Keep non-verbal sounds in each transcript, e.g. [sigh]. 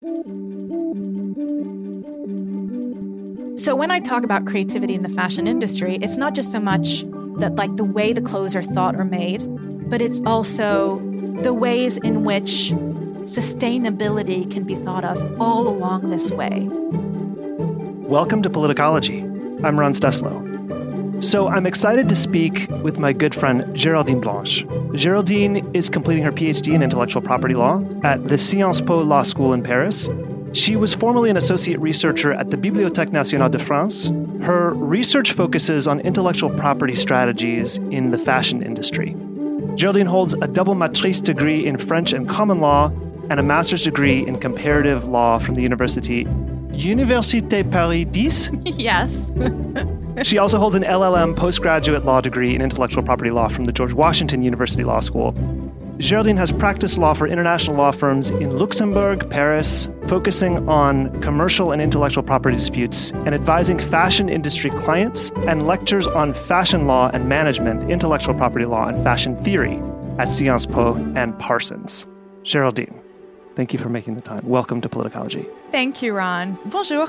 So when I talk about creativity in the fashion industry, it's not just so much that like the way the clothes are thought or made, but it's also the ways in which sustainability can be thought of all along this way. Welcome to Politicology. I'm Ron Steslow. So I'm excited to speak with my good friend Geraldine Blanche. Geraldine is completing her PhD in intellectual property law at the Sciences Po Law School in Paris. She was formerly an associate researcher at the Bibliothèque Nationale de France. Her research focuses on intellectual property strategies in the fashion industry. Geraldine holds a double maîtrise degree in French and common law and a master's degree in comparative law from the University Université Paris 10. [laughs] yes. [laughs] she also holds an LLM postgraduate law degree in intellectual property law from the George Washington University Law School. Geraldine has practiced law for international law firms in Luxembourg, Paris, focusing on commercial and intellectual property disputes and advising fashion industry clients, and lectures on fashion law and management, intellectual property law, and fashion theory at Sciences Po and Parsons. Geraldine, thank you for making the time. Welcome to Politicology. Thank you, Ron. Bonjour.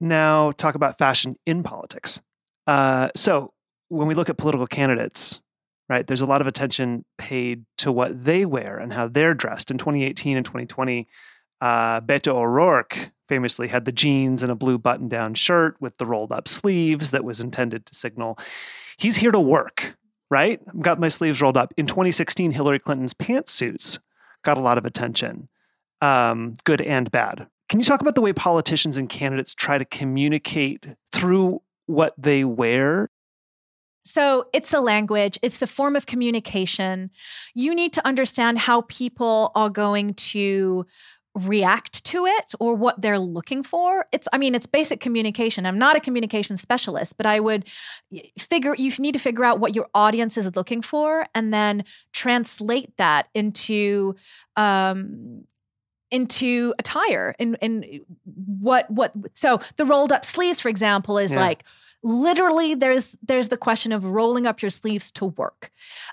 now talk about fashion in politics. Uh, so, when we look at political candidates, right, there's a lot of attention paid to what they wear and how they're dressed. In 2018 and 2020, uh, Beto O'Rourke famously had the jeans and a blue button down shirt with the rolled up sleeves that was intended to signal he's here to work, right? I've got my sleeves rolled up. In 2016, Hillary Clinton's pantsuits got a lot of attention, um, good and bad. Can you talk about the way politicians and candidates try to communicate through what they wear? So it's a language, it's a form of communication. You need to understand how people are going to react to it or what they're looking for it's i mean it's basic communication i'm not a communication specialist but i would figure you need to figure out what your audience is looking for and then translate that into um into attire and and what what so the rolled up sleeves for example is Yeah. like literally there's there's the question of rolling up your sleeves to work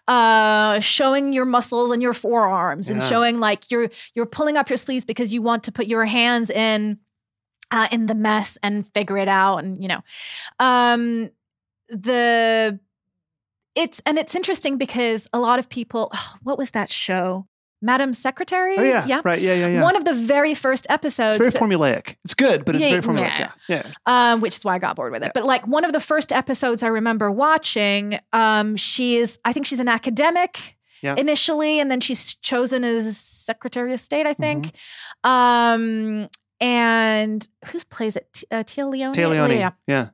uh showing your muscles and your forearms and showing like you're you're pulling up your sleeves because you want to put your hands in uh in the mess and figure it out and you know um the it's and it's interesting because a lot of people [sighs] what was that show madam secretary Oh yeah, right, yeah, yeah, yeah. one of the very first episodes it's very formulaic. It's good, but it's Yeah, very formulaic. yeah. Yeah, yeah. um, which is why I got bored with it. But like one of the first episodes I remember watching, um, she is, I think she's an academic Yeah. initially, and then she's chosen as Secretary of State, I think. Mm-hmm. Um, and who plays it? T- uh, Téa Leoni. Téa Leoni. Yeah. Yeah.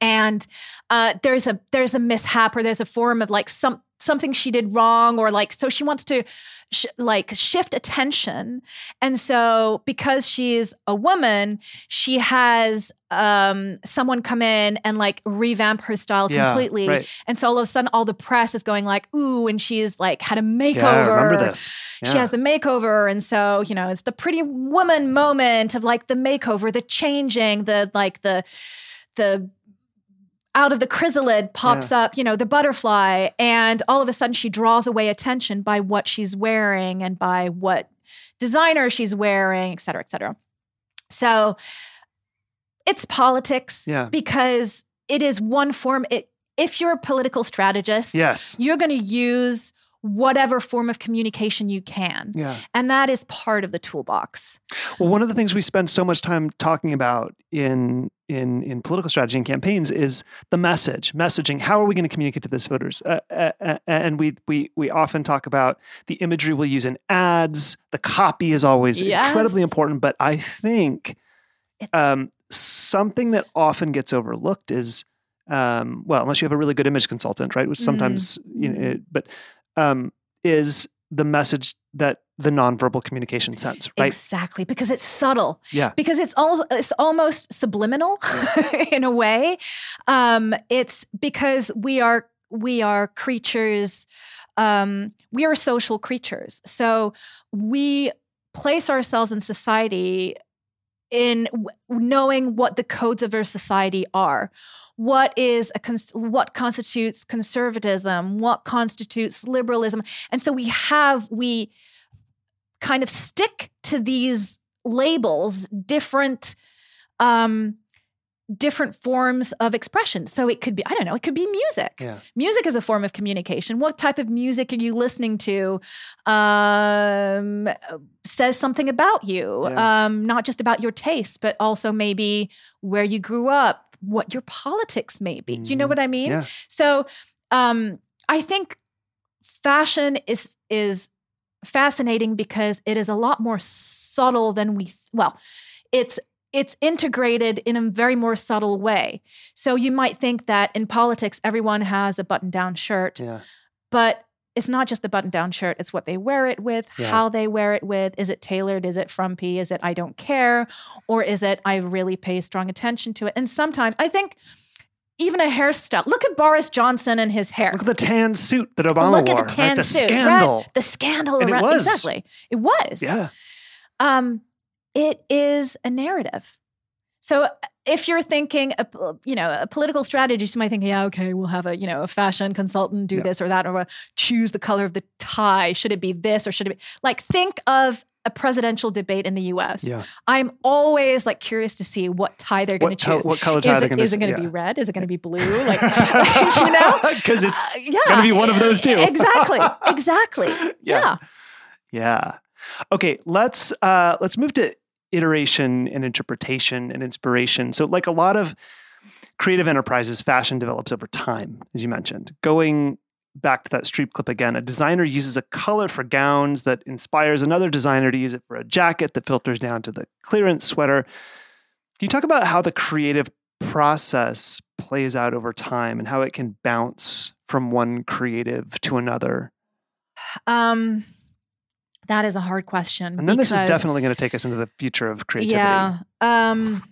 And uh, there's a there's a mishap or there's a form of like some something she did wrong or like so she wants to sh- like shift attention. And so because she's a woman she has um someone come in and like revamp her style Yeah, completely. right. and so all of a sudden all the press is going like ooh and she's like had a makeover Yeah, I remember this. she has the makeover. And so you know it's the pretty woman moment of like the makeover the changing the like the the out of the chrysalid pops up you know the butterfly and all of a sudden she draws away attention by what she's wearing and by what designer she's wearing et cetera et cetera so it's politics Yeah. because it is one form it, if you're a political strategist Yes. you're going to use whatever form of communication you can. Yeah. And that is part of the toolbox. Well, one of the things we spend so much time talking about in in in political strategy and campaigns is the message, messaging. How are we going to communicate to those voters? Uh, uh, uh, and we we we often talk about the imagery we'll use in ads. The copy is always incredibly important, but I think um, something that often gets overlooked is um, well, unless you have a really good image consultant, right? Which sometimes you know, Mhm. it, but um, is the message that the nonverbal communication sends, right? Exactly, because it's subtle. Yeah. Because it's all it's almost subliminal [laughs] in a way. Um, it's because we are we are creatures. Um, we are social creatures, so we place ourselves in society in w- knowing what the codes of our society are. What is a cons- what constitutes conservatism? What constitutes liberalism? And so we have we kind of stick to these labels, different um different forms of expression. So it could be I don't know, it could be music. Yeah. Music is a form of communication. What type of music are you listening to? Um, says something about you, Yeah. um, not just about your taste, but also maybe where you grew up, what your politics may be. Do you know Mhm. what I mean? Yeah. So um, I think fashion is is fascinating because it is a lot more subtle than we well, it's it's integrated in a very more subtle way. So you might think that in politics everyone has a button-down shirt, Yeah. but it's not just the button-down shirt, it's what they wear it with, Yeah. how they wear it with, is it tailored, is it frumpy, is it I don't care, or is it I really pay strong attention to it. And sometimes I think even a hairstyle. Look at Boris Johnson and his hair. Look at the tan suit that Obama Look wore. at the tan right? The suit, right? scandal. The scandal And it was. exactly. It was. Yeah. Um, it is a narrative. So if you're thinking, a, you know, a political strategist, you might think, yeah, okay, we'll have a, you know, a fashion consultant do Yeah. this or that, or uh, choose the color of the tie. Should it be this or should it be like? Think of a presidential debate in the U.S. Yeah. I'm always like curious to see what tie they're going to choose. what color tie Is it, going to is it going to yeah. be red? Is it going to be [laughs] blue? [laughs] Like, you know, [laughs] Because it's Uh, yeah, going to be one of those two. exactly, exactly. Yeah. yeah. Yeah. Okay, let's uh let's move to iteration and interpretation and inspiration. So like a lot of creative enterprises, fashion develops over time, as you mentioned. Going back to that street clip again, a designer uses a color for gowns that inspires another designer to use it for a jacket that filters down to the clearance sweater. Can you talk about how the creative process plays out over time and how it can bounce from one creative to another? Um, that is a hard question. And then this is definitely going to take us into the future of creativity. Yeah. Um,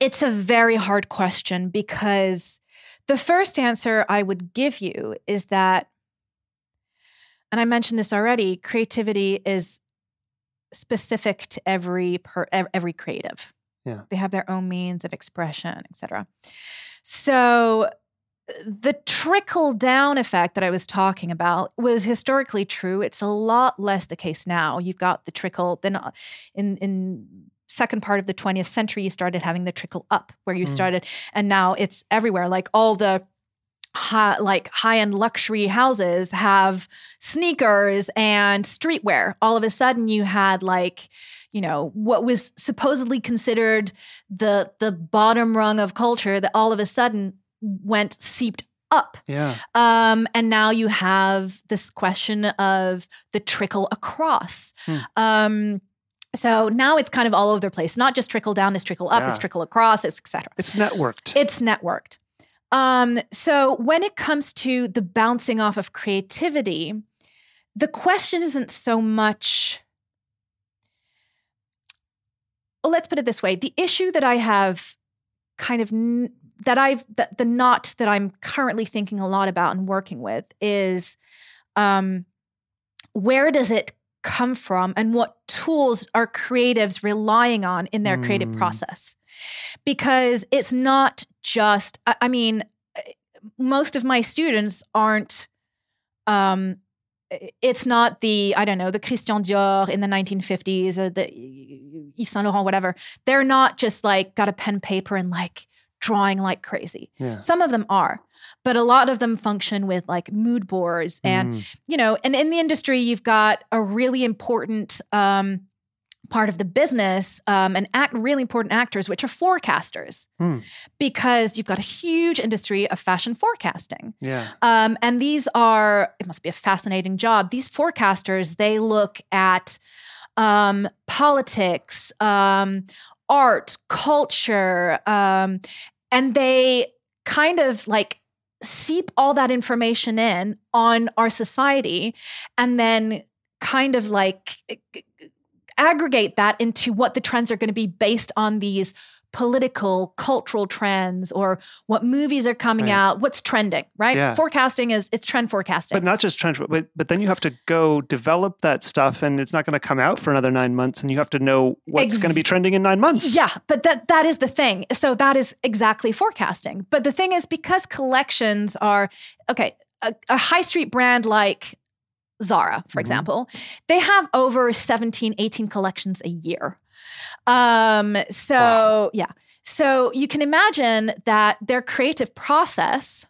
it's a very hard question because the first answer I would give you is that, and I mentioned this already, creativity is specific to every per, every creative. Yeah. They have their own means of expression, etc. So the trickle down effect that I was talking about was historically true. It's a lot less the case now. You've got the trickle then uh, in in second part of the 20th century you started having the trickle up where you Mm. started and now it's everywhere like all the high, like high-end luxury houses have sneakers and streetwear all of a sudden you had like you know what was supposedly considered the the bottom rung of culture that all of a sudden went seeped up Yeah. um, and now you have this question of the trickle across. Hmm. Um, so now it's kind of all over the place. Not just trickle down, it's trickle up, it's trickle across, it's etc. It's networked. It's networked. Um, so when it comes to the bouncing off of creativity, the question isn't so much. Well, let's put it this way: the issue that I have, kind of n- that I've that the knot that I'm currently thinking a lot about and working with is, um, where does it come from, and what tools are creatives relying on in their creative Mm. process? Because it's not just. I, I mean, most of my students aren't um it's not the i don't know the christian dior in the 1950s or the yves saint laurent whatever they're not just like got a pen paper and like drawing like crazy Yeah. some of them are but a lot of them function with like mood boards and Mm. you know and in the industry you've got a really important um part of the business um, and act really important actors which are forecasters Hmm. because you've got a huge industry of fashion forecasting Yeah. um, and these are, it must be a fascinating job. These forecasters, they look at um, politics, um, art, culture, um, and they kind of like seep all that information in on our society and then kind of like aggregate that into what the trends are going to be based on these political cultural trends or what movies are coming Right. out what's trending right Yeah. forecasting is it's trend forecasting But not just trend, but but then you have to go develop that stuff, and it's not going to come out for another nine months, and you have to know what's Ex- going to be trending in nine months. Yeah, but that that is the thing. So that is exactly forecasting. But the thing is because collections are okay, a, a high street brand like Zara, for Mhm. example, they have over 17, 18 collections a year. Um so Wow. yeah. So you can imagine that their creative process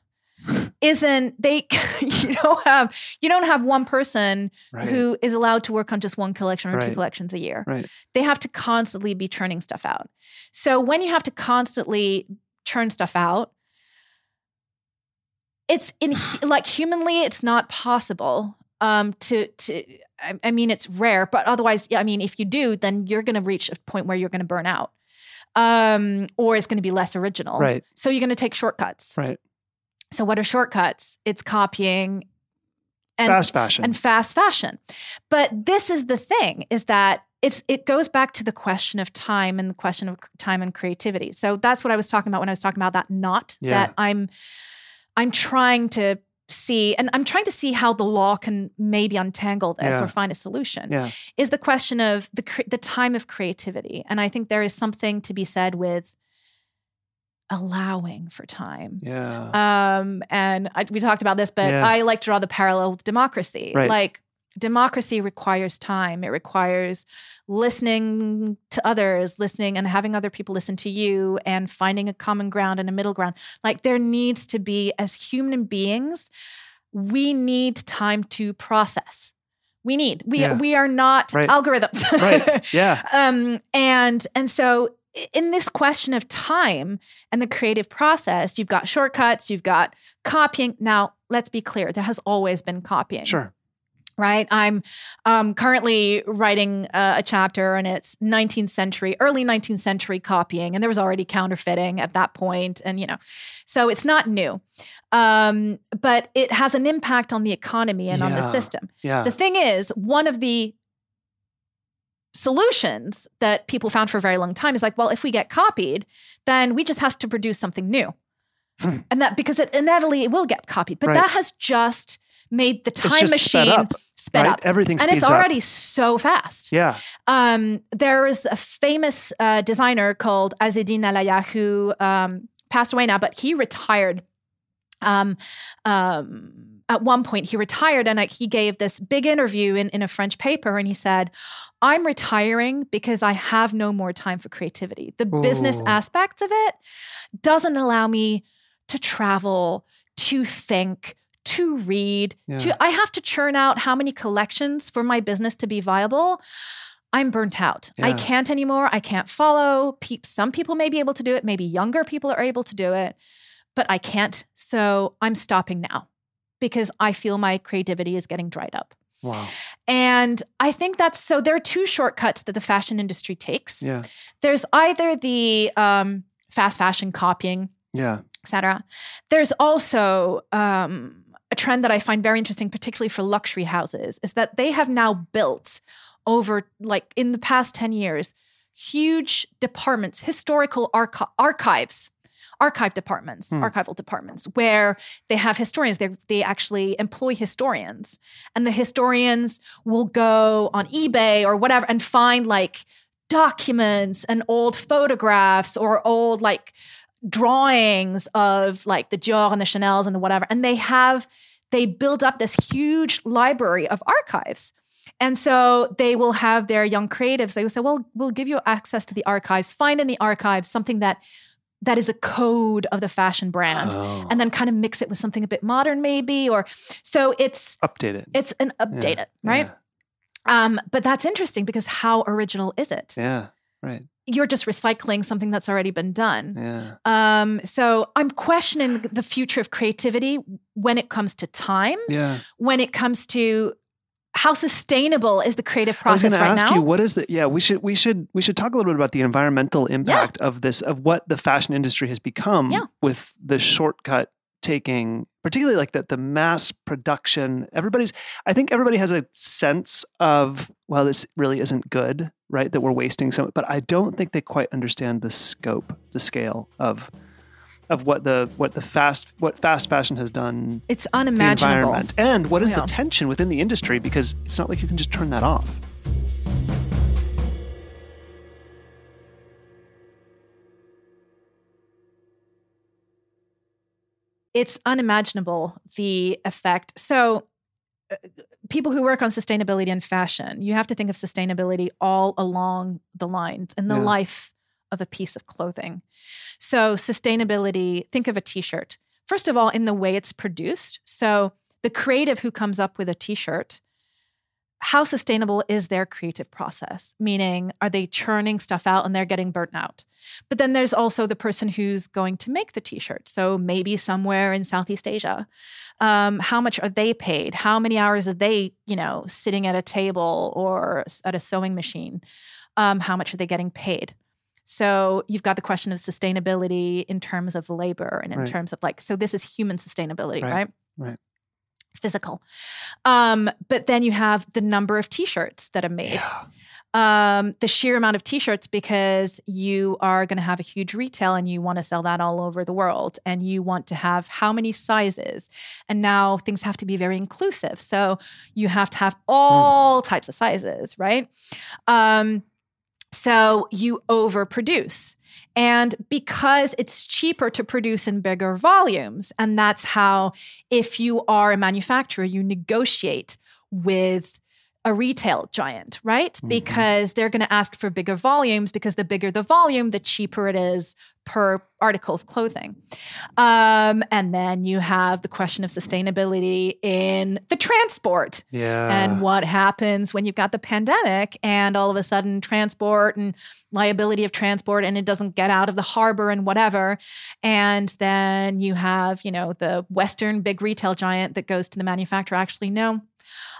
isn't they [laughs] you don't have you don't have one person Right. who is allowed to work on just one collection or two collections a year Right. they have to constantly be churning stuff out. So when you have to constantly churn stuff out, it's in [sighs] like humanly, it's not possible um, to to. I, I mean, it's rare, but otherwise, yeah. I mean, if you do, then you're going to reach a point where you're going to burn out, um, or it's going to be less original. Right. So you're going to take shortcuts. Right. So what are shortcuts? It's copying and Fast fashion. and fast fashion. But this is the thing is that it's it goes back to the question of time and the question of time and creativity. So that's what I was talking about when I was talking about that knot Yeah. that I'm I'm trying to see and I'm trying to see how the law can maybe untangle this Yeah. or find a solution. yeah. Is the question of the cre- the time of creativity. And I think there is something to be said with allowing for time. Yeah. Um, and I, we talked about this, but Yeah. I like to draw the parallel with democracy. Right. Like democracy requires time. It requires listening to others, listening and having other people listen to you, and finding a common ground and a middle ground. Like there needs to be, as human beings, we need time to process. We need. We Yeah. we are not Right. algorithms. right. [laughs] Yeah. um and and so in this question of time and the creative process you've got shortcuts you've got copying now let's be clear there has always been copying Sure. Right i'm um, currently writing uh, a chapter and it's 19th century early 19th century copying and there was already counterfeiting at that point and you know so it's not new um, but it has an impact on the economy and on the system Yeah. the thing is, one of the solutions that people found for a very long time is like, well, if we get copied, then we just have to produce something new. Hmm. and that because it inevitably it will get copied. But Right. that has just made the time machine sped up. sped right? up. Everything And it's already up. so fast. Yeah. Um, there is a famous uh, designer called Azzedine Alaïa who um, passed away now, but he retired. Um, um, at one point, he retired and like, he gave this big interview in, in a French paper, and he said, "I'm retiring because I have no more time for creativity. The business Ooh. aspect of it doesn't allow me to travel, to think." To read, Yeah. to I have to churn out how many collections for my business to be viable. I'm burnt out. I can't anymore. I can't follow. Pe- some people may be able to do it. Maybe younger people are able to do it, but I can't. So I'm stopping now because I feel my creativity is getting dried up. Wow. And I think that's so. There are two shortcuts that the fashion industry takes. Yeah. There's either the um, fast fashion copying, Yeah. etc. There's also um, a trend that I find very interesting, particularly for luxury houses, is that they have now built over, like in the past 10 years, huge departments, historical archi- archives archive departments, hmm. archival departments, where they have historians. They they actually employ historians, and the historians will go on eBay or whatever and find like documents and old photographs or old like drawings of like the Dior and the Chanel's and the whatever, and they have they build up this huge library of archives. And so they will have their young creatives, they will say, well, we'll give you access to the archives, find in the archives something that that is a code of the fashion brand oh. and then kind of mix it with something a bit modern maybe or so it's updated it's an updated yeah. right yeah. um but that's interesting because how original is it yeah right you're just recycling something that's already been done yeah um so i'm questioning the future of creativity when it comes to time yeah when it comes to how sustainable is the creative process I was right ask now? You, what is the yeah? We should we should we should talk a little bit about the environmental impact yeah. of this of what the fashion industry has become yeah. with the shortcut taking, particularly like the the mass production. Everybody's I think everybody has a sense of well, this really isn't good, right? That we're wasting so, but I don't think they quite understand the scope, the scale of of what the what the fast what fast fashion has done. It's unimaginable. And what is yeah. the tension within the industry because it's not like you can just turn that off. It's unimaginable the effect. So uh, people who work on sustainability and fashion, you have to think of sustainability all along the lines and the yeah. life of a piece of clothing. So, sustainability, think of a t shirt. First of all, in the way it's produced. So, the creative who comes up with a t shirt, how sustainable is their creative process? Meaning, are they churning stuff out and they're getting burnt out? But then there's also the person who's going to make the t shirt. So, maybe somewhere in Southeast Asia. Um, how much are they paid? How many hours are they, you know, sitting at a table or at a sewing machine? Um, how much are they getting paid? So you've got the question of sustainability in terms of labor and in right. terms of like, so this is human sustainability, right? Right. right. Physical. Um, but then you have the number of t shirts that are made. Yeah. Um, the sheer amount of t-shirts because you are going to have a huge retail and you want to sell that all over the world and you want to have how many sizes and now things have to be very inclusive so you have to have all mm. types of sizes right um, so you overproduce. And because it's cheaper to produce in bigger volumes, and that's how, if you are a manufacturer, you negotiate with a retail giant, right? Mm-hmm. Because they're going to ask for bigger volumes because the bigger the volume, the cheaper it is per article of clothing. Um, and then you have the question of sustainability in the transport. Yeah. And what happens when you've got the pandemic and all of a sudden transport and liability of transport and it doesn't get out of the harbor and whatever. And then you have, you know, the Western big retail giant that goes to the manufacturer actually, no,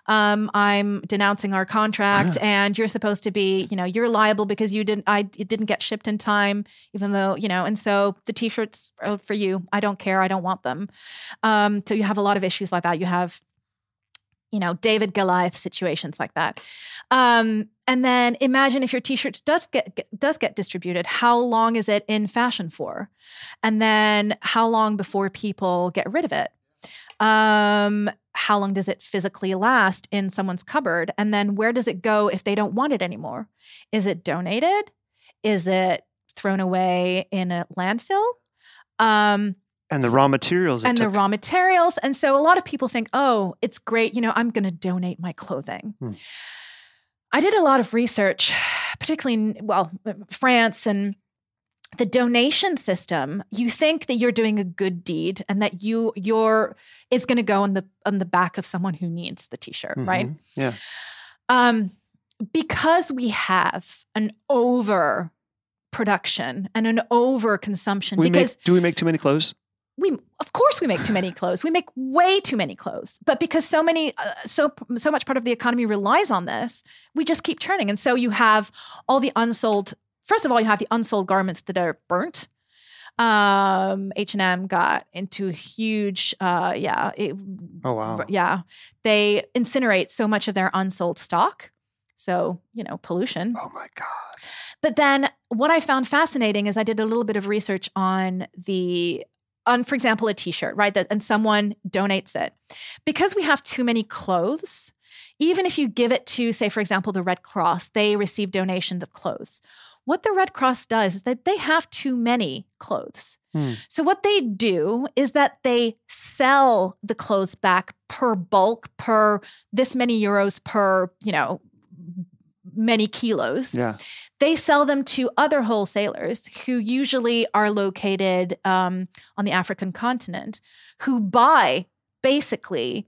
um, I'm denouncing our contract, and you're supposed to be, you know, you're liable because you didn't, I it didn't get shipped in time, even though, you know, and so the t-shirts are for you. I don't care. I don't want them. Um, so you have a lot of issues like that. You have you know david goliath situations like that um, and then imagine if your t-shirts does get, get, does get distributed how long is it in fashion for and then how long before people get rid of it um, how long does it physically last in someone's cupboard? And then where does it go if they don't want it anymore? Is it donated? Is it thrown away in a landfill? Um, and the raw materials. And took. the raw materials. And so a lot of people think, oh, it's great. You know, I'm going to donate my clothing. Hmm. I did a lot of research, particularly in, well, France and the donation system you think that you're doing a good deed and that you your is going to go on the on the back of someone who needs the t-shirt mm-hmm. right? Yeah. Um because we have an over production and an over consumption we because make, do we make too many clothes? We of course we make too many clothes. We make way too many clothes. But because so many uh, so so much part of the economy relies on this we just keep churning. And so you have all the unsold first of all, you have the unsold garments that are burnt. Um, H and M got into a huge, uh, yeah, it, Oh wow. yeah. They incinerate so much of their unsold stock, so you know pollution. Oh my god. But then what I found fascinating is I did a little bit of research on the on for example a t-shirt, right? That and someone donates it. Because we have too many clothes, even if you give it to say for example the Red Cross, they receive donations of clothes. What the Red Cross does is that they have too many clothes. Hmm. So what they do is that they sell the clothes back per bulk, per this many euros per, you know, many kilos Yeah. they sell them to other wholesalers who usually are located um, on the African continent, who buy basically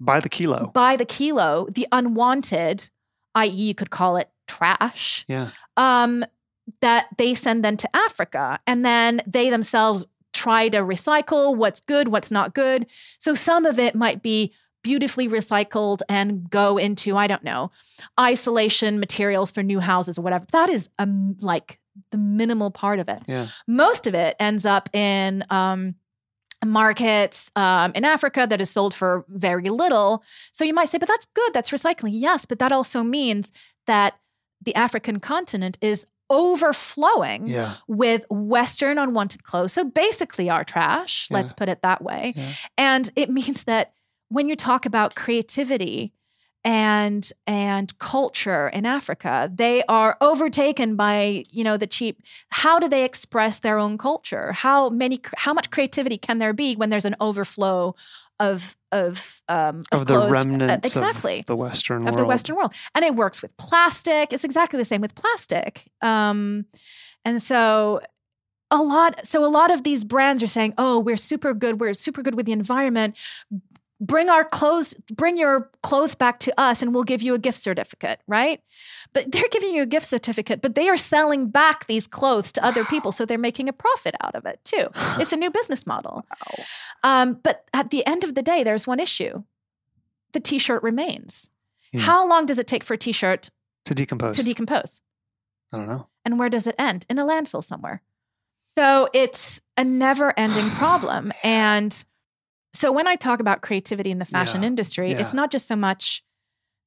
By the kilo. by the kilo the unwanted, i.e., you could call it trash, Yeah. um, that they send then to Africa, and then they themselves try to recycle what's good, what's not good. So some of it might be beautifully recycled and go into I don't know isolation materials for new houses or whatever. That is um, like the minimal part of it. Yeah. Most of it ends up in um, markets um, in Africa that is sold for very little. So you might say, but that's good. That's recycling. Yes, but that also means that the African continent is overflowing Yeah. with Western unwanted clothes. So basically, our trash, Yeah. let's put it that way. Yeah. And it means that when you talk about creativity and and culture in Africa, they are overtaken by you know the cheap. How do they express their own culture? How many? How much creativity can there be when there's an overflow of of um, Of, the clothes? Uh, remnants exactly of the Western of world. the Western world. And it works with plastic. It's exactly the same with plastic. Um, and so a lot, so a lot of these brands are saying, "Oh, we're super good. We're super good with the environment. Bring our clothes, bring your clothes back to us, and we'll give you a gift certificate." Right? But they're giving you a gift certificate, but they are selling back these clothes to other people, so they're making a profit out of it too. [sighs] It's a new business model. Um, but at the end of the day, there's one issue: the T-shirt remains. Yeah. How long does it take for a T-shirt to decompose. to decompose? I don't know. And where does it end? In a landfill somewhere. So it's a never ending problem. And so when I talk about creativity in the fashion Yeah. industry, it's not just so much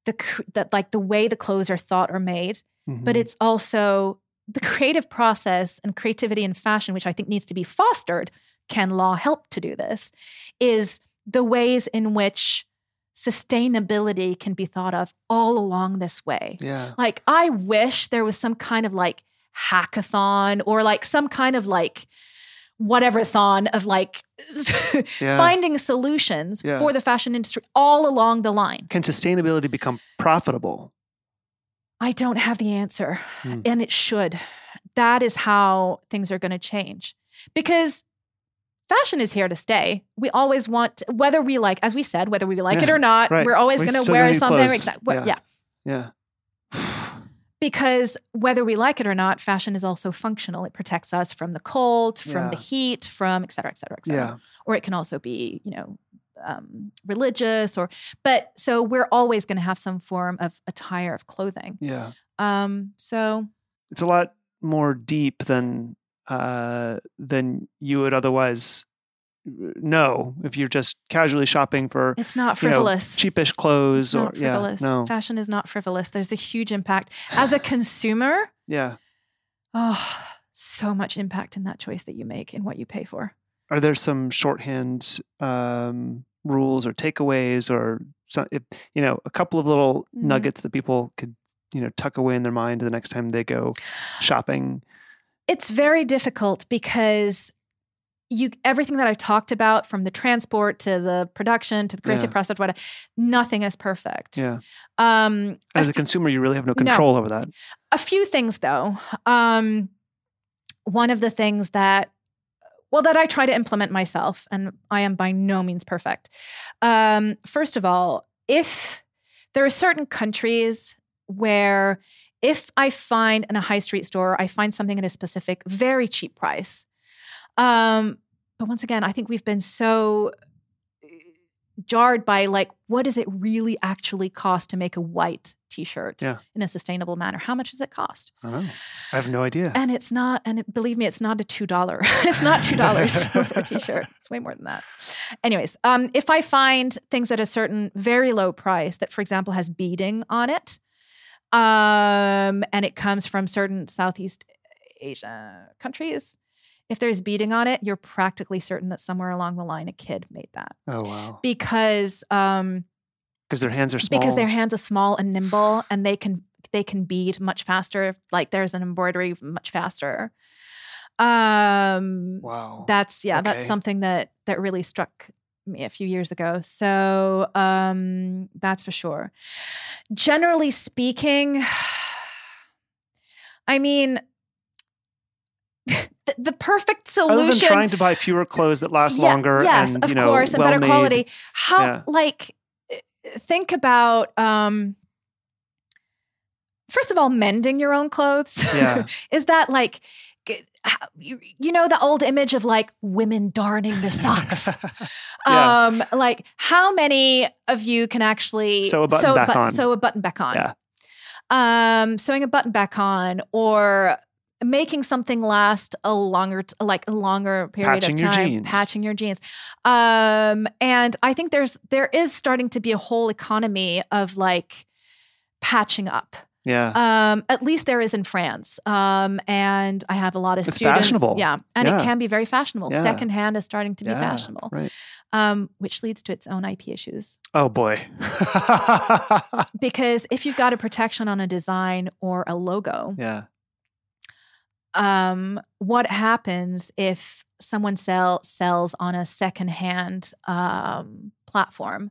the that like the way the clothes are thought or made, but Mhm. it's also the creative process and creativity in fashion, which I think needs to be fostered. Can law help to do this? Is the ways in which sustainability can be thought of all along this way. yeah. Like, I wish there was some kind of like hackathon or like some kind of like whatever thon of like Yeah. finding solutions Yeah. for the fashion industry all along the line. Can sustainability become profitable? I don't have the answer, Hmm. and it should. That is how things are going to change because fashion is here to stay. We always want, whether we like, as we said, whether we like it or not, right. we're always going to wear something. Exactly. Yeah. yeah. Yeah. because whether we like it or not, fashion is also functional. It protects us from the cold, from the heat, from et cetera, et cetera, et cetera. Yeah. Or it can also be, you know, um, religious or, but so we're always going to have some form of attire of clothing. Yeah. Um, so It's a lot more deep than uh, than you would otherwise know if you're just casually shopping for it's not you know, frivolous. cheapish clothes or not frivolous. yeah. No. Fashion is not frivolous. There's a huge impact as a [sighs] consumer. Yeah. Oh, so much impact in that choice that you make and what you pay for. Are there some shorthand um, rules or takeaways or some, if, you know a couple of little Mhm. nuggets that people could you know tuck away in their mind the next time they go shopping? It's very difficult because you everything that I've talked about from the transport to the production to the creative Yeah. process, whatever, nothing is perfect. Yeah. Um, As a f- consumer, you really have no No. control over that. a few things though. Um, one of the things that well that I try to implement myself, and I am by no means perfect. Um, first of all, if there are certain countries where if I find in a high street store, I find something at a specific, very cheap price. Um, but once again, I think we've been so jarred by like what does it really actually cost to make a white t-shirt Yeah. in a sustainable manner how much does it cost I don't know. I have no idea. and it's not and it, believe me it's not a two dollar [laughs] it's not two dollars [laughs] [laughs] for a t-shirt it's way more than that anyways um if i find things at a certain very low price that for example has beading on it um and it comes from certain southeast asia countries if there's beading on it you're practically certain that somewhere along the line a kid made that oh wow. because um Because their hands are small. because their hands are small and nimble and they can they can bead much faster like there's an embroidery much faster um Wow. that's yeah that's something that that really struck me a few years ago so um that's for sure generally speaking [sighs] i mean the, the perfect Other than solution trying to buy fewer clothes that last Yeah, longer yes, and of you know course, and better quality. How Yeah. like uh, think about um first of all mending your own clothes. Yeah. [laughs] Is that like you, you know the old image of like women darning their socks. [laughs] Yeah. Um like how many of you can actually Sew a button back button- on. sew a button back on? Yeah. Um sewing a button back on or making something last a longer t- like a longer period Patching of your time jeans. patching your jeans um and i think there's there is starting to be a whole economy of like patching up yeah. um at least there is in france um and i have a lot of It's students fashionable. yeah and Yeah. it can be very fashionable Yeah. secondhand is starting to be Yeah, fashionable Right. um which leads to its own ip issues Oh boy. [laughs] because if you've got a protection on a design or a logo yeah. Um, what happens if someone sell sells on a secondhand um, platform,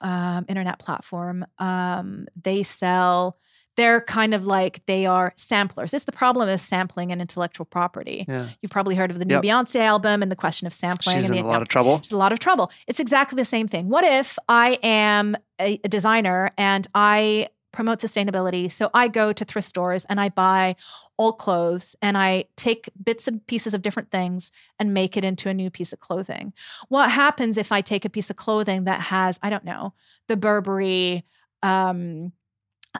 um, internet platform? Um, they sell. They're kind of like they are samplers. It's the problem of sampling and intellectual property. Yeah. You've probably heard of the new Yep. Beyonce album and the question of sampling. She's and in the, a lot of trouble. there's a lot of trouble. It's exactly the same thing. What if I am a, a designer and I promote sustainability? So I go to thrift stores and I buy old clothes and I take bits and pieces of different things and make it into a new piece of clothing. What happens if I take a piece of clothing that has, I don't know, the Burberry um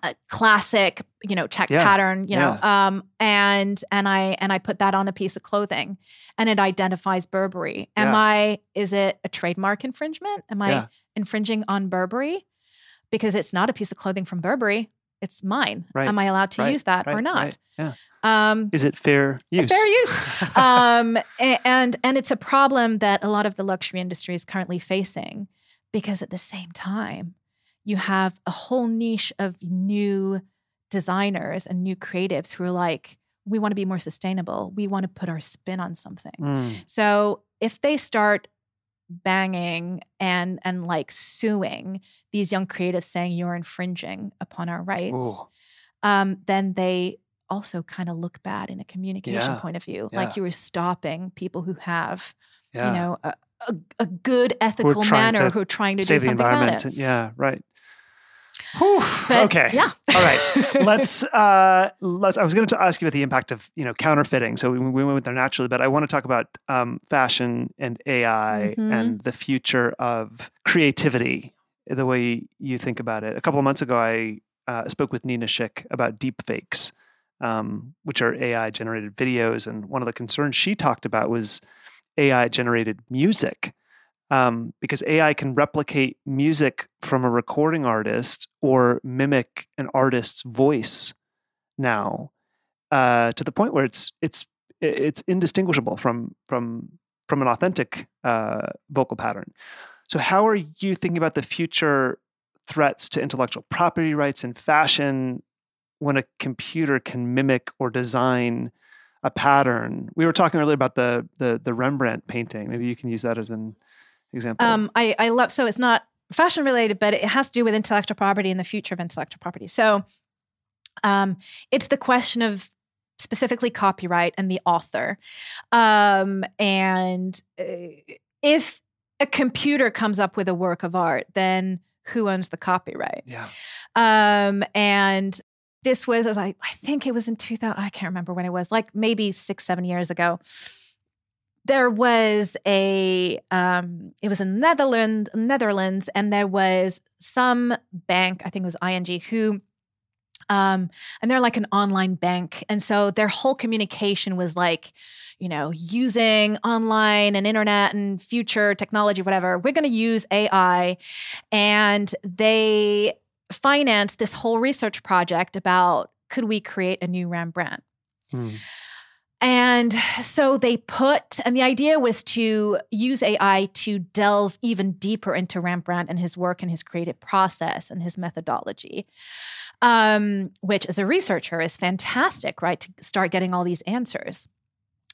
uh, classic you know check Yeah. pattern you know um and and i and i put that on a piece of clothing and it identifies burberry am Yeah. i is it a trademark infringement am i Yeah. infringing on burberry because it's not a piece of clothing from burberry it's mine Right. am i allowed to Right. use that or not Right. Yeah. um Is it fair use? fair use [laughs] um and and it's a problem that a lot of the luxury industry is currently facing because at the same time you have a whole niche of new designers and new creatives who are like we want to be more sustainable we want to put our spin on something Mm. so if they start banging and and like suing these young creatives saying you're infringing upon our rights um, then they also kind of look bad in a communication Yeah. point of view. Yeah. Like you were stopping people who have, Yeah. you know, a, a, a good ethical manner to who are trying to do something about it. Yeah. Right. Whew. But, okay. Yeah. All right. [laughs] let's uh let's i was going to ask you about the impact of you know counterfeiting so we, we went there naturally but i want to talk about um, fashion and ai Mhm. and the future of creativity the way you think about it a couple of months ago i uh, spoke with nina schick about deep fakes um, which are ai generated videos and one of the concerns she talked about was ai generated music um, because AI can replicate music from a recording artist or mimic an artist's voice now uh, to the point where it's it's it's indistinguishable from from from an authentic uh, vocal pattern. So, how are you thinking about the future threats to intellectual property rights in fashion when a computer can mimic or design a pattern? We were talking earlier about the the, the Rembrandt painting. Maybe you can use that as an example. Um, I, I love, so it's not fashion related, but it has to do with intellectual property and the future of intellectual property. So um, it's the question of specifically copyright and the author. Um, and uh, if a computer comes up with a work of art, then who owns the copyright? yeah. Um, and this was as I I think it was in 2000, I can't remember when it was, like maybe six, seven years ago. There was a um, it was in Netherlands, Netherlands, and there was some bank, I think it was ING, who um, and they're like an online bank. And so their whole communication was like, you know, using online and internet and future technology, whatever. We're going to use AI. And they financed this whole research project about could we create a new Rembrandt? Hmm. And so they put, and the idea was to use AI to delve even deeper into Rembrandt and his work and his creative process and his methodology um, which as a researcher is fantastic, right? To start getting all these answers.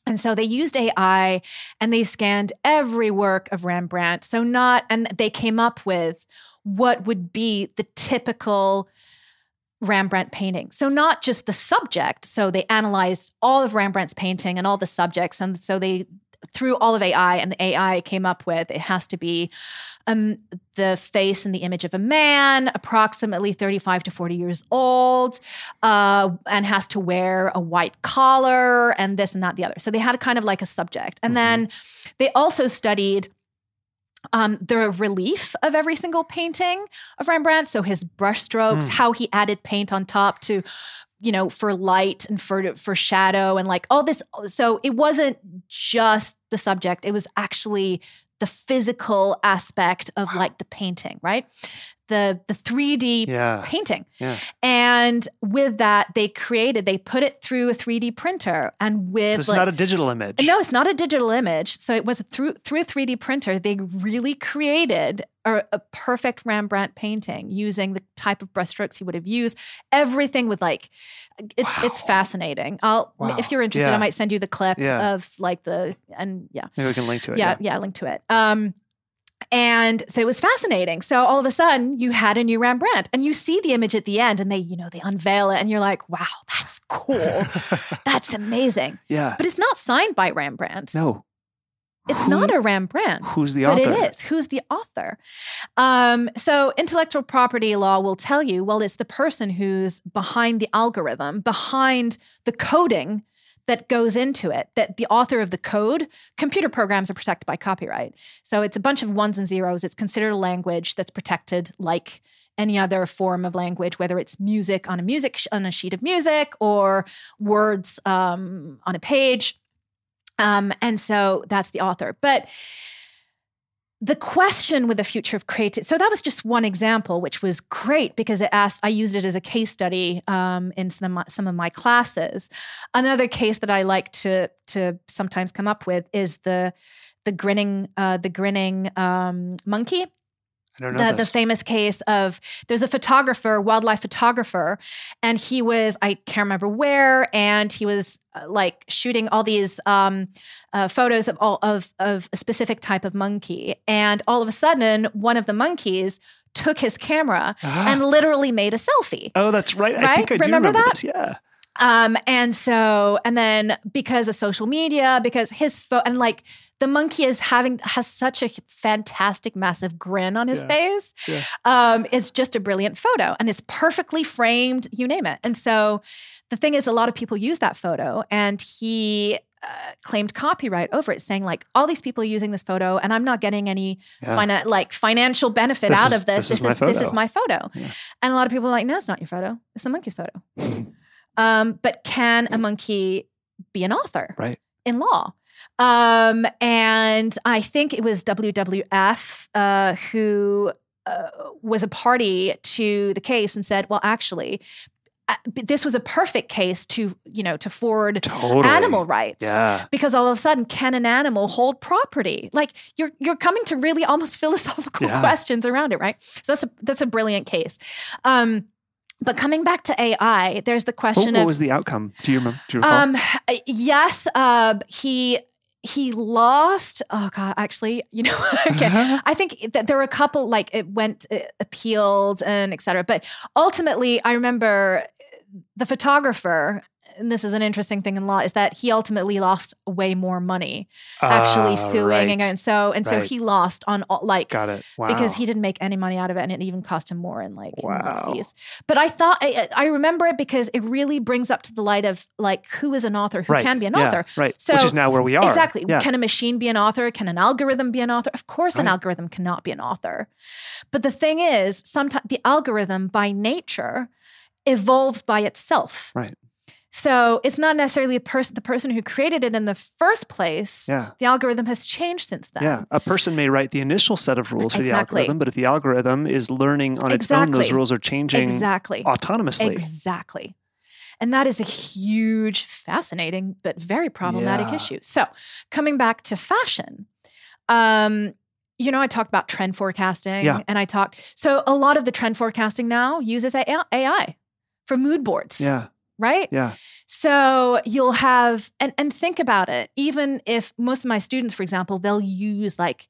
And so they used AI and they scanned every work of Rembrandt. So, not, and they came up with what would be the typical Rembrandt painting. So, not just the subject. So, they analyzed all of Rembrandt's painting and all the subjects. And so they through all of AI, and the AI came up with it has to be um, the face and the image of a man, approximately 35 to 40 years old, uh, and has to wear a white collar and this and that, the other. So they had kind of like a subject. And mm-hmm. then they also studied um, the relief of every single painting of Rembrandt. So his brushstrokes, mm. how he added paint on top to you know for light and for for shadow and like all this so it wasn't just the subject it was actually the physical aspect of wow. like the painting right the the 3D yeah. painting. Yeah. And with that, they created, they put it through a 3D printer and with so it's like, not a digital image. No, it's not a digital image. So it was through through a 3D printer, they really created a, a perfect Rembrandt painting using the type of brushstrokes he would have used. Everything with like it's wow. it's fascinating. I'll wow. if you're interested, yeah. I might send you the clip of like the and yeah. Maybe we can link to it. Yeah, yeah, yeah link to it. Um and so it was fascinating. So all of a sudden, you had a new Rembrandt, and you see the image at the end, and they, you know, they unveil it, and you're like, "Wow, that's cool. [laughs] that's amazing." Yeah, but it's not signed by Rembrandt. No, it's Who, not a Rembrandt. Who's the author? But it is. Who's the author? Um, so intellectual property law will tell you, well, it's the person who's behind the algorithm, behind the coding that goes into it that the author of the code computer programs are protected by copyright. So it's a bunch of ones and zeros. It's considered a language that's protected like any other form of language whether it's music on a music sh- on a sheet of music or words um, on a page. Um, and so that's the author. But the question with the future of creativity. So that was just one example, which was great because it asked. I used it as a case study um, in some of, my, some of my classes. Another case that I like to to sometimes come up with is the the grinning uh, the grinning um, monkey the, the, famous case of there's a photographer, wildlife photographer, and he was I can't remember where, and he was uh, like shooting all these um, uh, photos of all of of a specific type of monkey, and all of a sudden one of the monkeys took his camera ah. and literally made a selfie. Oh, that's right. right? I think I remember, remember that. This. Yeah. Um, and so, and then because of social media, because his phone, and like the monkey is having has such a fantastic, massive grin on his yeah. face. Yeah. Um, it's just a brilliant photo, and it's perfectly framed. You name it. And so, the thing is, a lot of people use that photo, and he uh, claimed copyright over it, saying like all these people are using this photo, and I'm not getting any yeah. fina- like financial benefit this out is, of this. This, this is, is this is my photo, yeah. and a lot of people are like, no, it's not your photo. It's the monkey's photo. [laughs] Um, but can a monkey be an author? Right. In law. Um, and I think it was WWF uh, who uh, was a party to the case and said, well, actually, uh, this was a perfect case to you know to forward totally. animal rights yeah. because all of a sudden can an animal hold property like you're you're coming to really almost [laughs] philosophical yeah. questions around it right so that's a that's a brilliant case um but coming back to AI, there's the question what of what was the outcome? Do you remember? Do you? Um, yes, uh, he he lost. Oh God, actually, [laughs] you know, okay. [laughs] I think that there were a couple like it went it appealed and etc. But ultimately, I remember the photographer and this is an interesting thing in law, is that he ultimately lost way more money actually Ah, suing right. and so and so he lost on all, like Got it. Wow. because he didn't make any money out of it and it even cost him more in like in Wow. fees. But I thought I, I remember it because it really brings up to the light of like who is an author, who right. can be an yeah, author. Right. So- Which is now where we are. Exactly. Yeah. Can a machine be an author? Can an algorithm be an author? Of course, an algorithm cannot be an author. But the thing is, sometimes the algorithm by nature evolves by itself. Right. So it's not necessarily the person the person who created it in the first place. Yeah. The algorithm has changed since then. Yeah, a person may write the initial set of rules for the algorithm, but if the algorithm is learning on its own, those rules are changing Exactly. autonomously. Exactly. And that is a huge, fascinating, but very problematic Yeah. issue. So, coming back to fashion, um, you know, I talked about trend forecasting Yeah. and I talked, so a lot of the trend forecasting now uses AI for mood boards, Yeah, right? yeah, So you'll have, and, and think about it, even if most of my students, for example, they'll use like,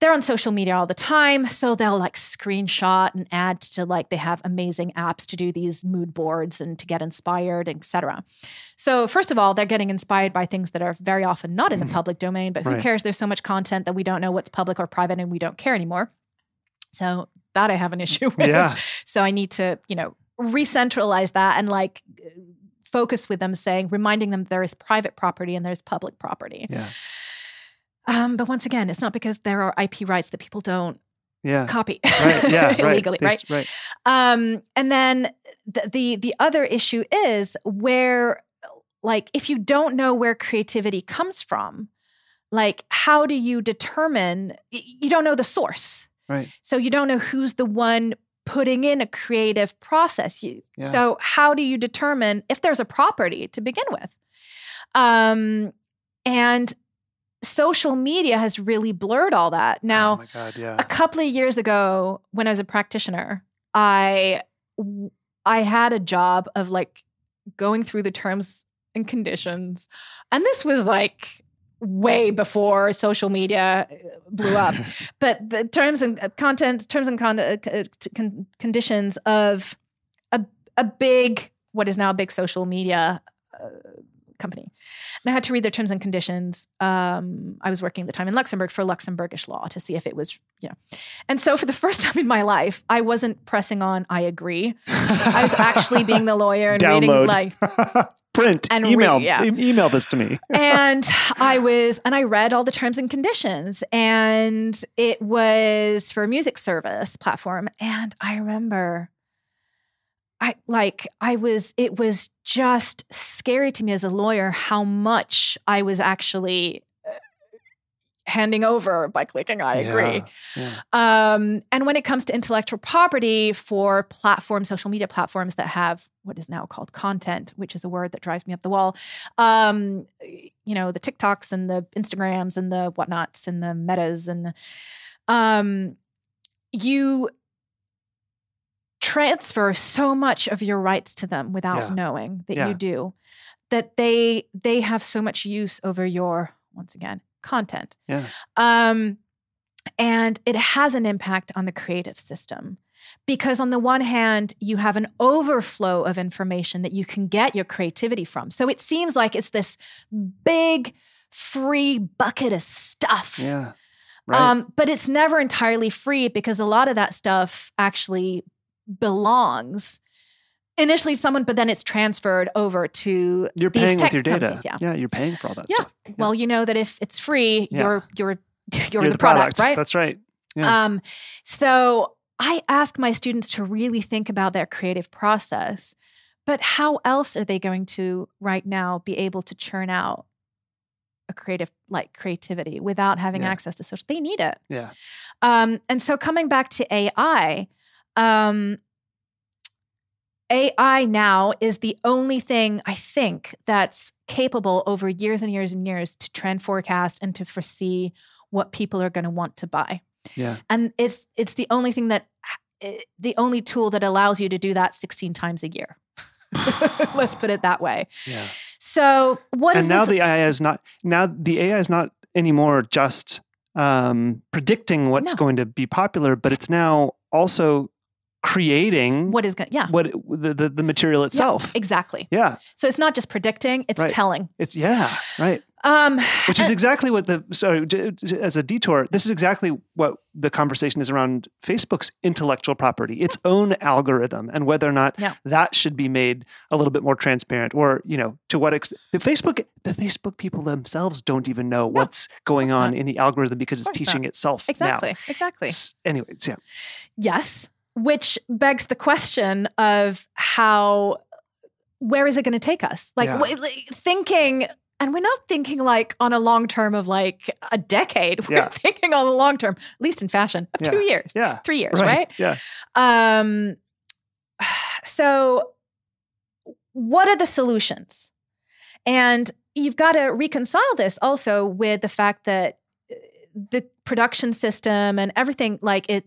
they're on social media all the time. So they'll like screenshot and add to like, they have amazing apps to do these mood boards and to get inspired, etc. So first of all, they're getting inspired by things that are very often not in the [clears throat] public domain, but who Right. cares? There's so much content that we don't know what's public or private and we don't care anymore. So that I have an [laughs] issue with. yeah, So I need to, you know, re-centralize that and like focus with them saying, reminding them there is private property and there's public property. yeah, Um, but once again, it's not because there are IP rights that people don't yeah. copy Right. Yeah. [laughs] Right. illegally, They- right? Right. Um, and then the, the the other issue is where, like, if you don't know where creativity comes from, like, how do you determine? You don't know the source. Right. So you don't know who's the one putting in a creative process. You, Yeah. So how do you determine if there's a property to begin with? Um, and social media has really blurred all that. Now, oh God. Yeah. a couple of years ago, when I was a practitioner, I I had a job of like going through the terms and conditions, and this was like way before social media uh, blew up. [laughs] but the terms and uh, content, terms and con- uh, uh, con- conditions of a a big what is now a big social media uh, company, and I had to read their terms and conditions. Um, I was working at the time in Luxembourg for Luxembourgish law to see if it was you know, and so for the [laughs] first time in my life, I wasn't pressing on I agree. I was actually being the lawyer and reading Download. like [laughs] Print. And email. yeah. e- email this to me. [laughs] and I was, and I read all the terms and conditions, and it was for a music service platform. And I remember, I like, I was, it was just scary to me as a lawyer how much I was actually uh, handing over by clicking I agree. Yeah. Um, and when it comes to intellectual property for platforms, social media platforms that have what is now called content, which is a word that drives me up the wall, um, you know, the TikToks and the Instagrams and the whatnots and the metas and um, you transfer so much of your rights to them without Yeah. knowing that Yeah. you do that they they have so much use over your once again content Yeah. um, and it has an impact on the creative system because, on the one hand, you have an overflow of information that you can get your creativity from. So it seems like it's this big, free bucket of stuff. Yeah. Right. Um, but it's never entirely free because a lot of that stuff actually belongs initially someone, but then it's transferred over to you're these paying tech with your data. companies, yeah. You're paying for all that Yeah. stuff. Well, you know that if it's free, Yeah. you're you're [laughs] you're, the, product, right? That's right. Yeah. Um, so I ask my students to really think about their creative process. But how else are they going to right now be able to churn out a creative like creativity without having Yeah. access to social? They need it. Yeah. Um, and so coming back to AI, um, AI now is the only thing I think that's capable over years and years and years to trend forecast and to foresee what people are going to want to buy. Yeah. And it's it's the only thing that eh, the only tool that allows you to do that 16 times a year. [laughs] Let's put it that way. Yeah. So what is and now this? the AI is not now the AI is not anymore just um, predicting what's No. going to be popular, but it's now also creating What is going? Yeah. what the, the the material Yeah, itself. exactly. Yeah, So it's not just predicting; it's Right. telling. it's yeah, right. Um, Which is and- exactly what the so as a detour, this is exactly what the conversation is around Facebook's intellectual property, its own algorithm, and whether or not Yeah. that should be made a little bit more transparent, or you know, to what extent the Facebook the Facebook people themselves don't even know what's going on not. in the algorithm because it's teaching not. itself exactly, now. exactly. S- Anyways, yeah, Yes, which begs the question of how, where is it going to take us? Like, Yeah. w- like, thinking, and we're not thinking like on a long term of like a decade. [laughs] We're Yeah. thinking on the long term, at least in fashion, of two years, yeah, three years, right? Yeah, Um, [sighs] so, what are the solutions? And you've got to reconcile this also with the fact that uh, the production system and everything like it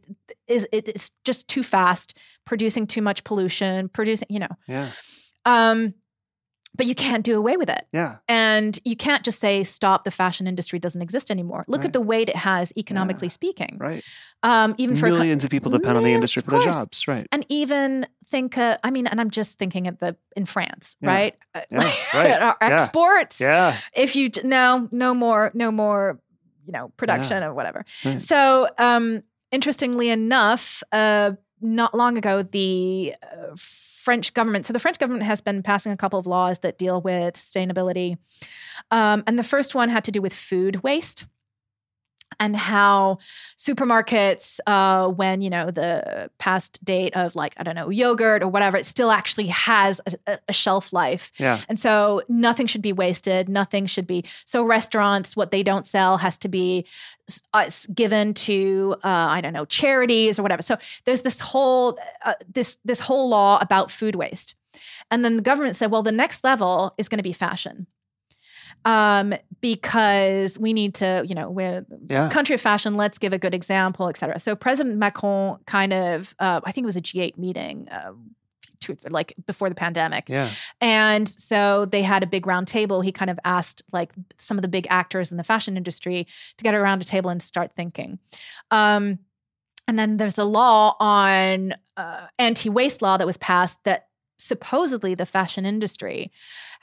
is it is just too fast producing too much pollution producing you know. Yeah, um but you can't do away with it. Yeah, and you can't just say stop the fashion industry doesn't exist anymore. Look Right. at the weight it has economically Yeah. speaking. Right. um even for co- Millions of people depend on the industry for their jobs, right? and even think uh, i mean and i'm just thinking of the in france Yeah. right? Yeah, [laughs] right. our exports. Yeah, if you no no more no more you know production or whatever. Right. so um interestingly enough uh not long ago the uh, french government so the french government has been passing a couple of laws that deal with sustainability. Um, and the first one had to do with food waste and how supermarkets uh, when you know the past date of like i don't know yogurt or whatever it still actually has a, a shelf life yeah, and so nothing should be wasted. Nothing should be. So restaurants, what they don't sell has to be uh, given to uh, I don't know charities or whatever. So there's this whole uh, this this whole law about food waste, and then the government said, well, the next level is going to be fashion. Um, because we need to, you know, we're yeah. country of fashion. Let's give a good example, et cetera. So President Macron kind of, uh, I think it was a G8 meeting, uh, two, like before the pandemic, Yeah. and so they had a big round table. He kind of asked like some of the big actors in the fashion industry to get around a table and start thinking. Um, and then there's a law on uh, anti waste law that was passed that supposedly the fashion industry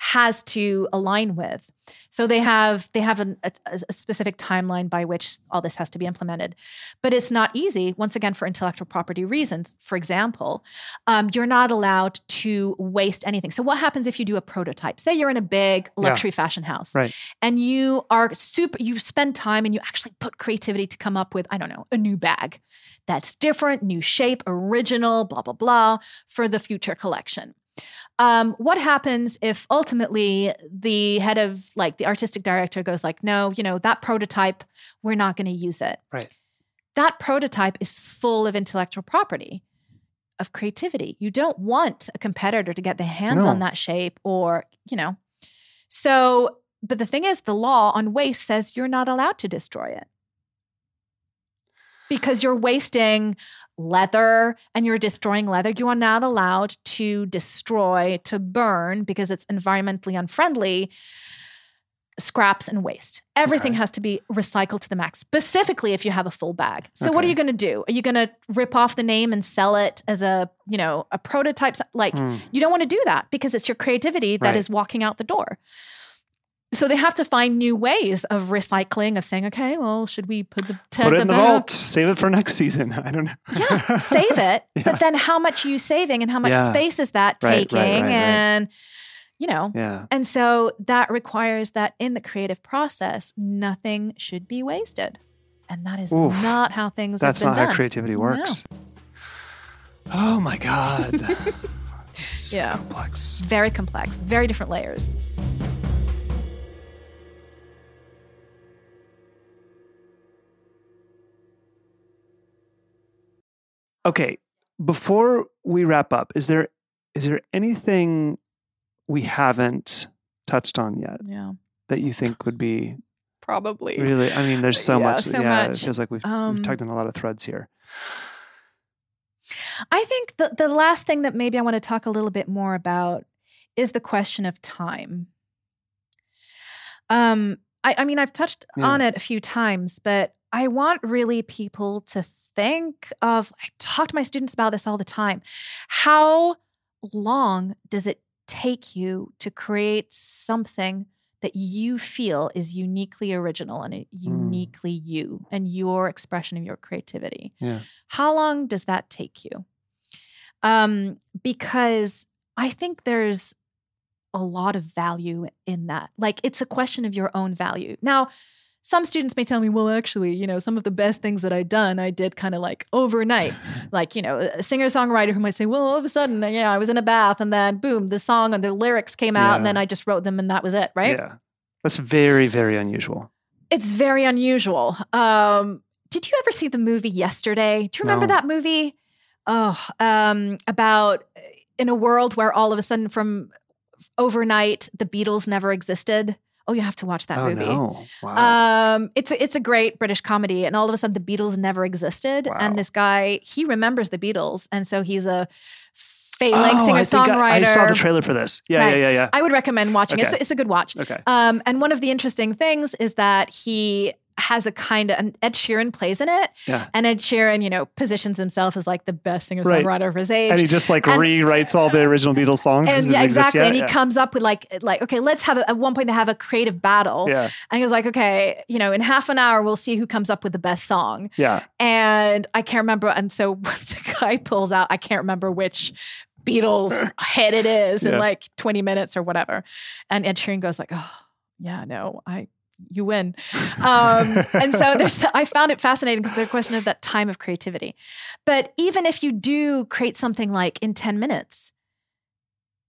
has to align with. So they have they have an, a, a specific timeline by which all this has to be implemented, but it's not easy. Once again, for intellectual property reasons. For example, um, you're not allowed to waste anything. So what happens if you do a prototype? Say you're in a big Yeah. luxury fashion house, Right. and you are super. You spend time and you actually put creativity to come up with I don't know a new bag that's different, new shape, original, blah blah blah for the future collection. Um, what happens if ultimately the head of like the artistic director goes like, no, you know that prototype, we're not going to use it. Right. That prototype is full of intellectual property, of creativity. You don't want a competitor to get their hands on that shape or you know. So, but the thing is, the law on waste says you're not allowed to destroy it because you're wasting leather and you're destroying leather. You are not allowed to destroy, to burn, because it's environmentally unfriendly, scraps and waste. Everything Okay. has to be recycled to the max, specifically if you have a full bag. So what are you going to do? Are you going to rip off the name and sell it as a, you know, a prototype? Like Hmm. you don't want to do that because it's your creativity that Right. is walking out the door. So they have to find new ways of recycling, of saying, okay, well, should we put the Put it in the vault. Save it for next season. [laughs] I don't know. yeah, save [laughs] it. Yeah. But then how much are you saving and how much Yeah. space is that Right, taking? right, right. and, you know, Yeah. and so that requires that in the creative process, nothing should be wasted. And that is Oof. not how things That's not been how done. creativity No. works. Oh my God. [laughs] Yeah. complex. Very complex, very different layers. Okay. Before we wrap up, is there is there anything we haven't touched on yet Yeah, that you think would be probably. really? I mean, there's so Yeah, much. so yeah, it feels like we've, Um, we've tugged on a lot of threads here. I think the, the last thing that maybe I want to talk a little bit more about is the question of time. Um, I, I mean, I've touched Yeah. on it a few times, but I want really people to think of, I talk to my students about this all the time. How long does it take you to create something that you feel is uniquely original and uniquely mm. you and your expression of your creativity? Yeah. How long does that take you? Um, because I think there's a lot of value in that. Like it's a question of your own value. Now, some students may tell me, well, actually, you know, some of the best things that I'd done, I did kind of like overnight. [laughs] like, you know, a singer songwriter who might say, well, all of a sudden, yeah, I was in a bath and then boom, the song and the lyrics came out yeah. and then I just wrote them and that was it, right? Yeah. That's very, very unusual. It's very unusual. Um, did you ever see the movie Yesterday? Do you remember no. that movie? Oh, um, about uh, in a world where all of a sudden from overnight the Beatles never existed. Oh, you have to watch that oh, movie. No. Wow. Um, it's a, it's a great British comedy, and all of a sudden the Beatles never existed, wow. and this guy he remembers the Beatles, and so he's a failing oh, singer songwriter. I, I, saw the trailer for this. Yeah, right. yeah, yeah, yeah. I would recommend watching. Okay. It's, it's a good watch. Okay. Um, and one of the interesting things is that he has a kind of and Ed Sheeran plays in it. Yeah. And Ed Sheeran, you know, positions himself as like the best singer songwriter right. of his age. And he just like and, rewrites all the original Beatles songs. And yeah, exactly. And he yeah. comes up with like like, okay, let's have a, at one point they have a creative battle. Yeah. And he's like, okay, you know, in half an hour we'll see who comes up with the best song. Yeah. And I can't remember. And so [laughs] the guy pulls out, I can't remember which Beatles [laughs] hit it is yeah. in like 20 minutes or whatever. And Ed Sheeran goes like, oh, yeah, no, I you win. Um, and so there's, I found it fascinating because a question of that time of creativity. But even if you do create something like in 10 minutes,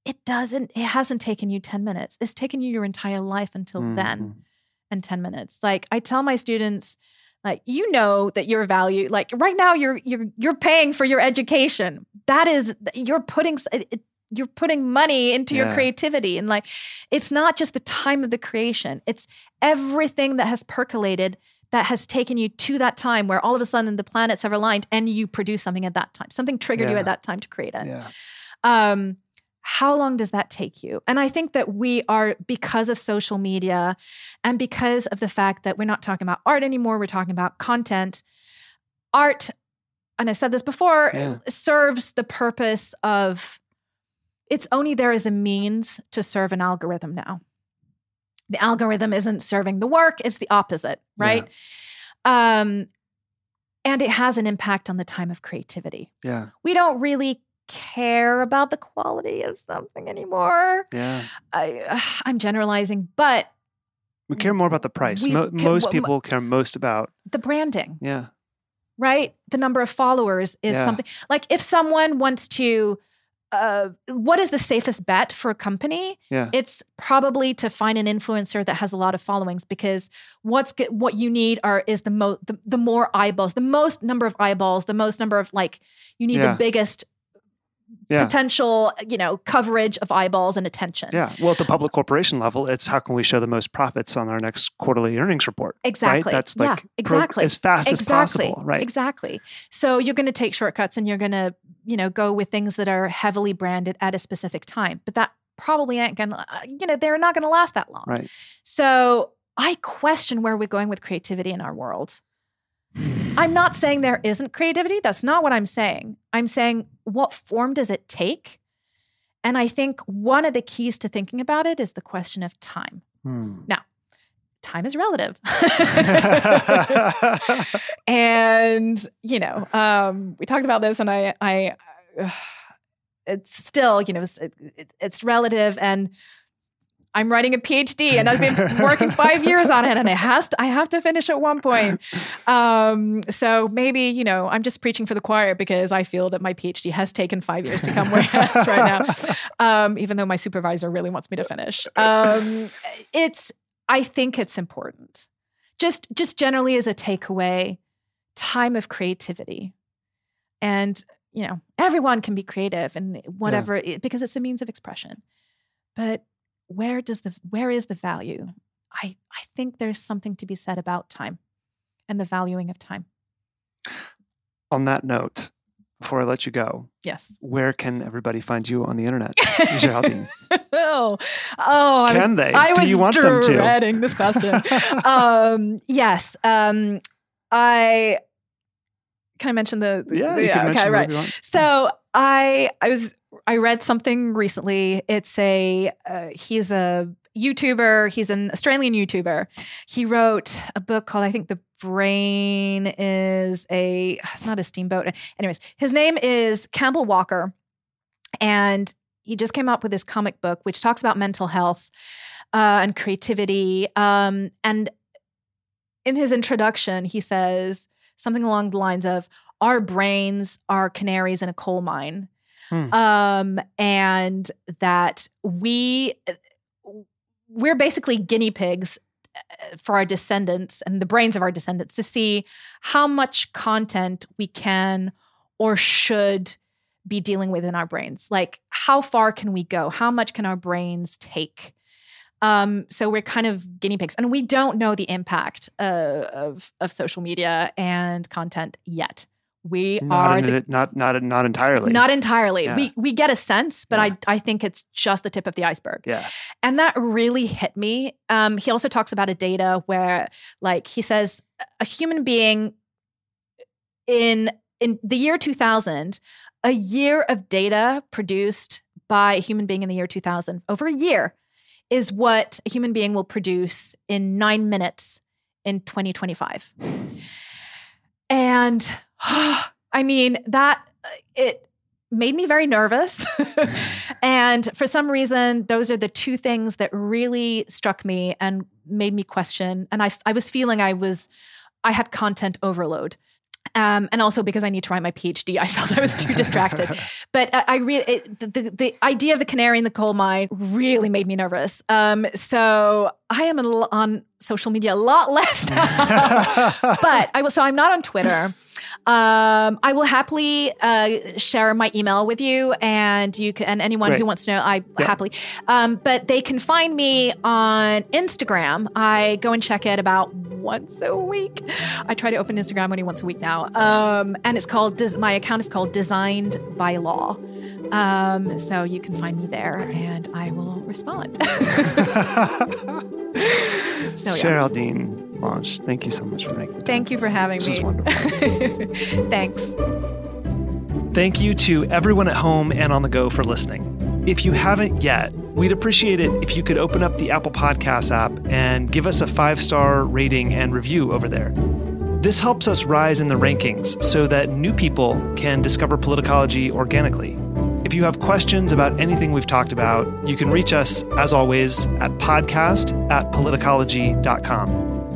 it doesn't, it hasn't taken you 10 minutes. It's taken you your entire life until mm-hmm. then and 10 minutes. Like I tell my students, like you know that your value like right now you're you're you're paying for your education that is you're putting it, you're putting money into yeah. your creativity and like it's not just the time of the creation it's everything that has percolated that has taken you to that time where all of a sudden the planets have aligned and you produce something at that time something triggered yeah. you at that time to create it yeah. um how long does that take you and i think that we are because of social media and because of the fact that we're not talking about art anymore we're talking about content art and i said this before serves the purpose of it's only there as a means to serve an algorithm now. The algorithm isn't serving the work, it's the opposite, right? Yeah. Um, and it has an impact on the time of creativity. Yeah. We don't really care about the quality of something anymore. Yeah. I, [sighs] I'm generalizing, but we care more about the price. Mo- most people care most about the branding. Yeah. Right? The number of followers is yeah. something like if someone wants to uh, what is the safest bet for a company? Yeah. It's probably to find an influencer that has a lot of followings because what's get, what you need are is the most the, the, more eyeballs, the most number of eyeballs, the most number of like you need yeah. the biggest yeah. potential, you know, coverage of eyeballs and attention. Yeah. Well, at the public corporation level, it's how can we show the most profits on our next quarterly earnings report? Exactly. Right? That's like yeah, exactly. Pro- as fast exactly. as possible. Right. Exactly. So you're going to take shortcuts and you're going to, you know, go with things that are heavily branded at a specific time. But that probably ain't to, uh, you know, they're not to last that long. Right. So I question where we're going with creativity in our world. [sighs] I'm not saying there isn't creativity. That's not what I'm saying. I'm saying what form does it take? And I think one of the keys to thinking about it is the question of time. Hmm. Now, time is relative. [laughs] [laughs] and, you know, um, we talked about this and I, I, uh, it's still, you know, it's, it, it's relative. And I'm writing a PhD and I've been [laughs] working five years on it and it has to, I have to finish at one point. Um, so maybe, you know, I'm just preaching for the choir because I feel that my PhD has taken five years to come where it is right now. Um, even though my supervisor really wants me to finish. Um, it's, I think it's important. Just, just generally as a takeaway, time of creativity. And, you know, everyone can be creative and whatever, yeah. because it's a means of expression. But where does the where is the value? I I think there's something to be said about time and the valuing of time. On that note, before I let you go, yes, where can everybody find you on the internet, Géraldine? [laughs] oh, oh, can I was, they? I Do was you want dreading them to? this question. [laughs] um, yes, um, I can I mention the, the Yeah, you can okay, right. So I I was I read something recently. It's a uh, he's a YouTuber. He's an Australian YouTuber. He wrote a book called I think The Brain is a [sighs] it's not a steamboat. Anyways, his name is Campbell Walker, and he just came up with this comic book which talks about mental health uh, and creativity. Um, and in his introduction, he says something along the lines of, "Our brains are canaries in a coal mine." Hmm. um, and that we we're basically guinea pigs uh, for our descendants and the brains of our descendants to see how much content we can or should be dealing with in our brains. Like, how far can we go? How much can our brains take? Um, so we're kind of guinea pigs, and we don't know the impact uh, of of social media and content yet. We Not, are in the it, not not not entirely. not entirely. Yeah. We we get a sense, but Yeah. I I think it's just the tip of the iceberg. yeah. And that really hit me. Um, he also talks about a data where, like, he says a human being in in the year 2000, a year of data produced by a human being in the year 2000 over a year is what a human being will produce in nine minutes in 2025. And [sighs] I mean, that it made me very nervous. [laughs] and for some reason, those are the two things that really struck me and made me question. And I, I was feeling I was, I had content overload. Um, and also because I need to write my PhD, I felt I was too distracted. [laughs] But I, I really, the, the, the idea of the canary in the coal mine really made me nervous. Um, so I am a l- on social media a lot less now. [laughs] but I will. So I'm not on Twitter. Um, I will happily uh, share my email with you, and you can, and anyone Great. who wants to know, I Yeah. happily. Um, but they can find me on Instagram. I go and check it about once a week. I try to open Instagram only once a week now, um, and it's called. My account is called Designed by Law. Um, so you can find me there, and I will respond. [laughs] so yeah. Géraldine Blanche, thank you so much for making the time. Thank you for having This me. was wonderful. [laughs] Thanks. Thank you to everyone at home and on the go for listening. If you haven't yet, we'd appreciate it if you could open up the Apple Podcast app and give us a five star rating and review over there. This helps us rise in the rankings so that new people can discover politicology organically. If you have questions about anything we've talked about, you can reach us, as always, at podcast at politicology.com.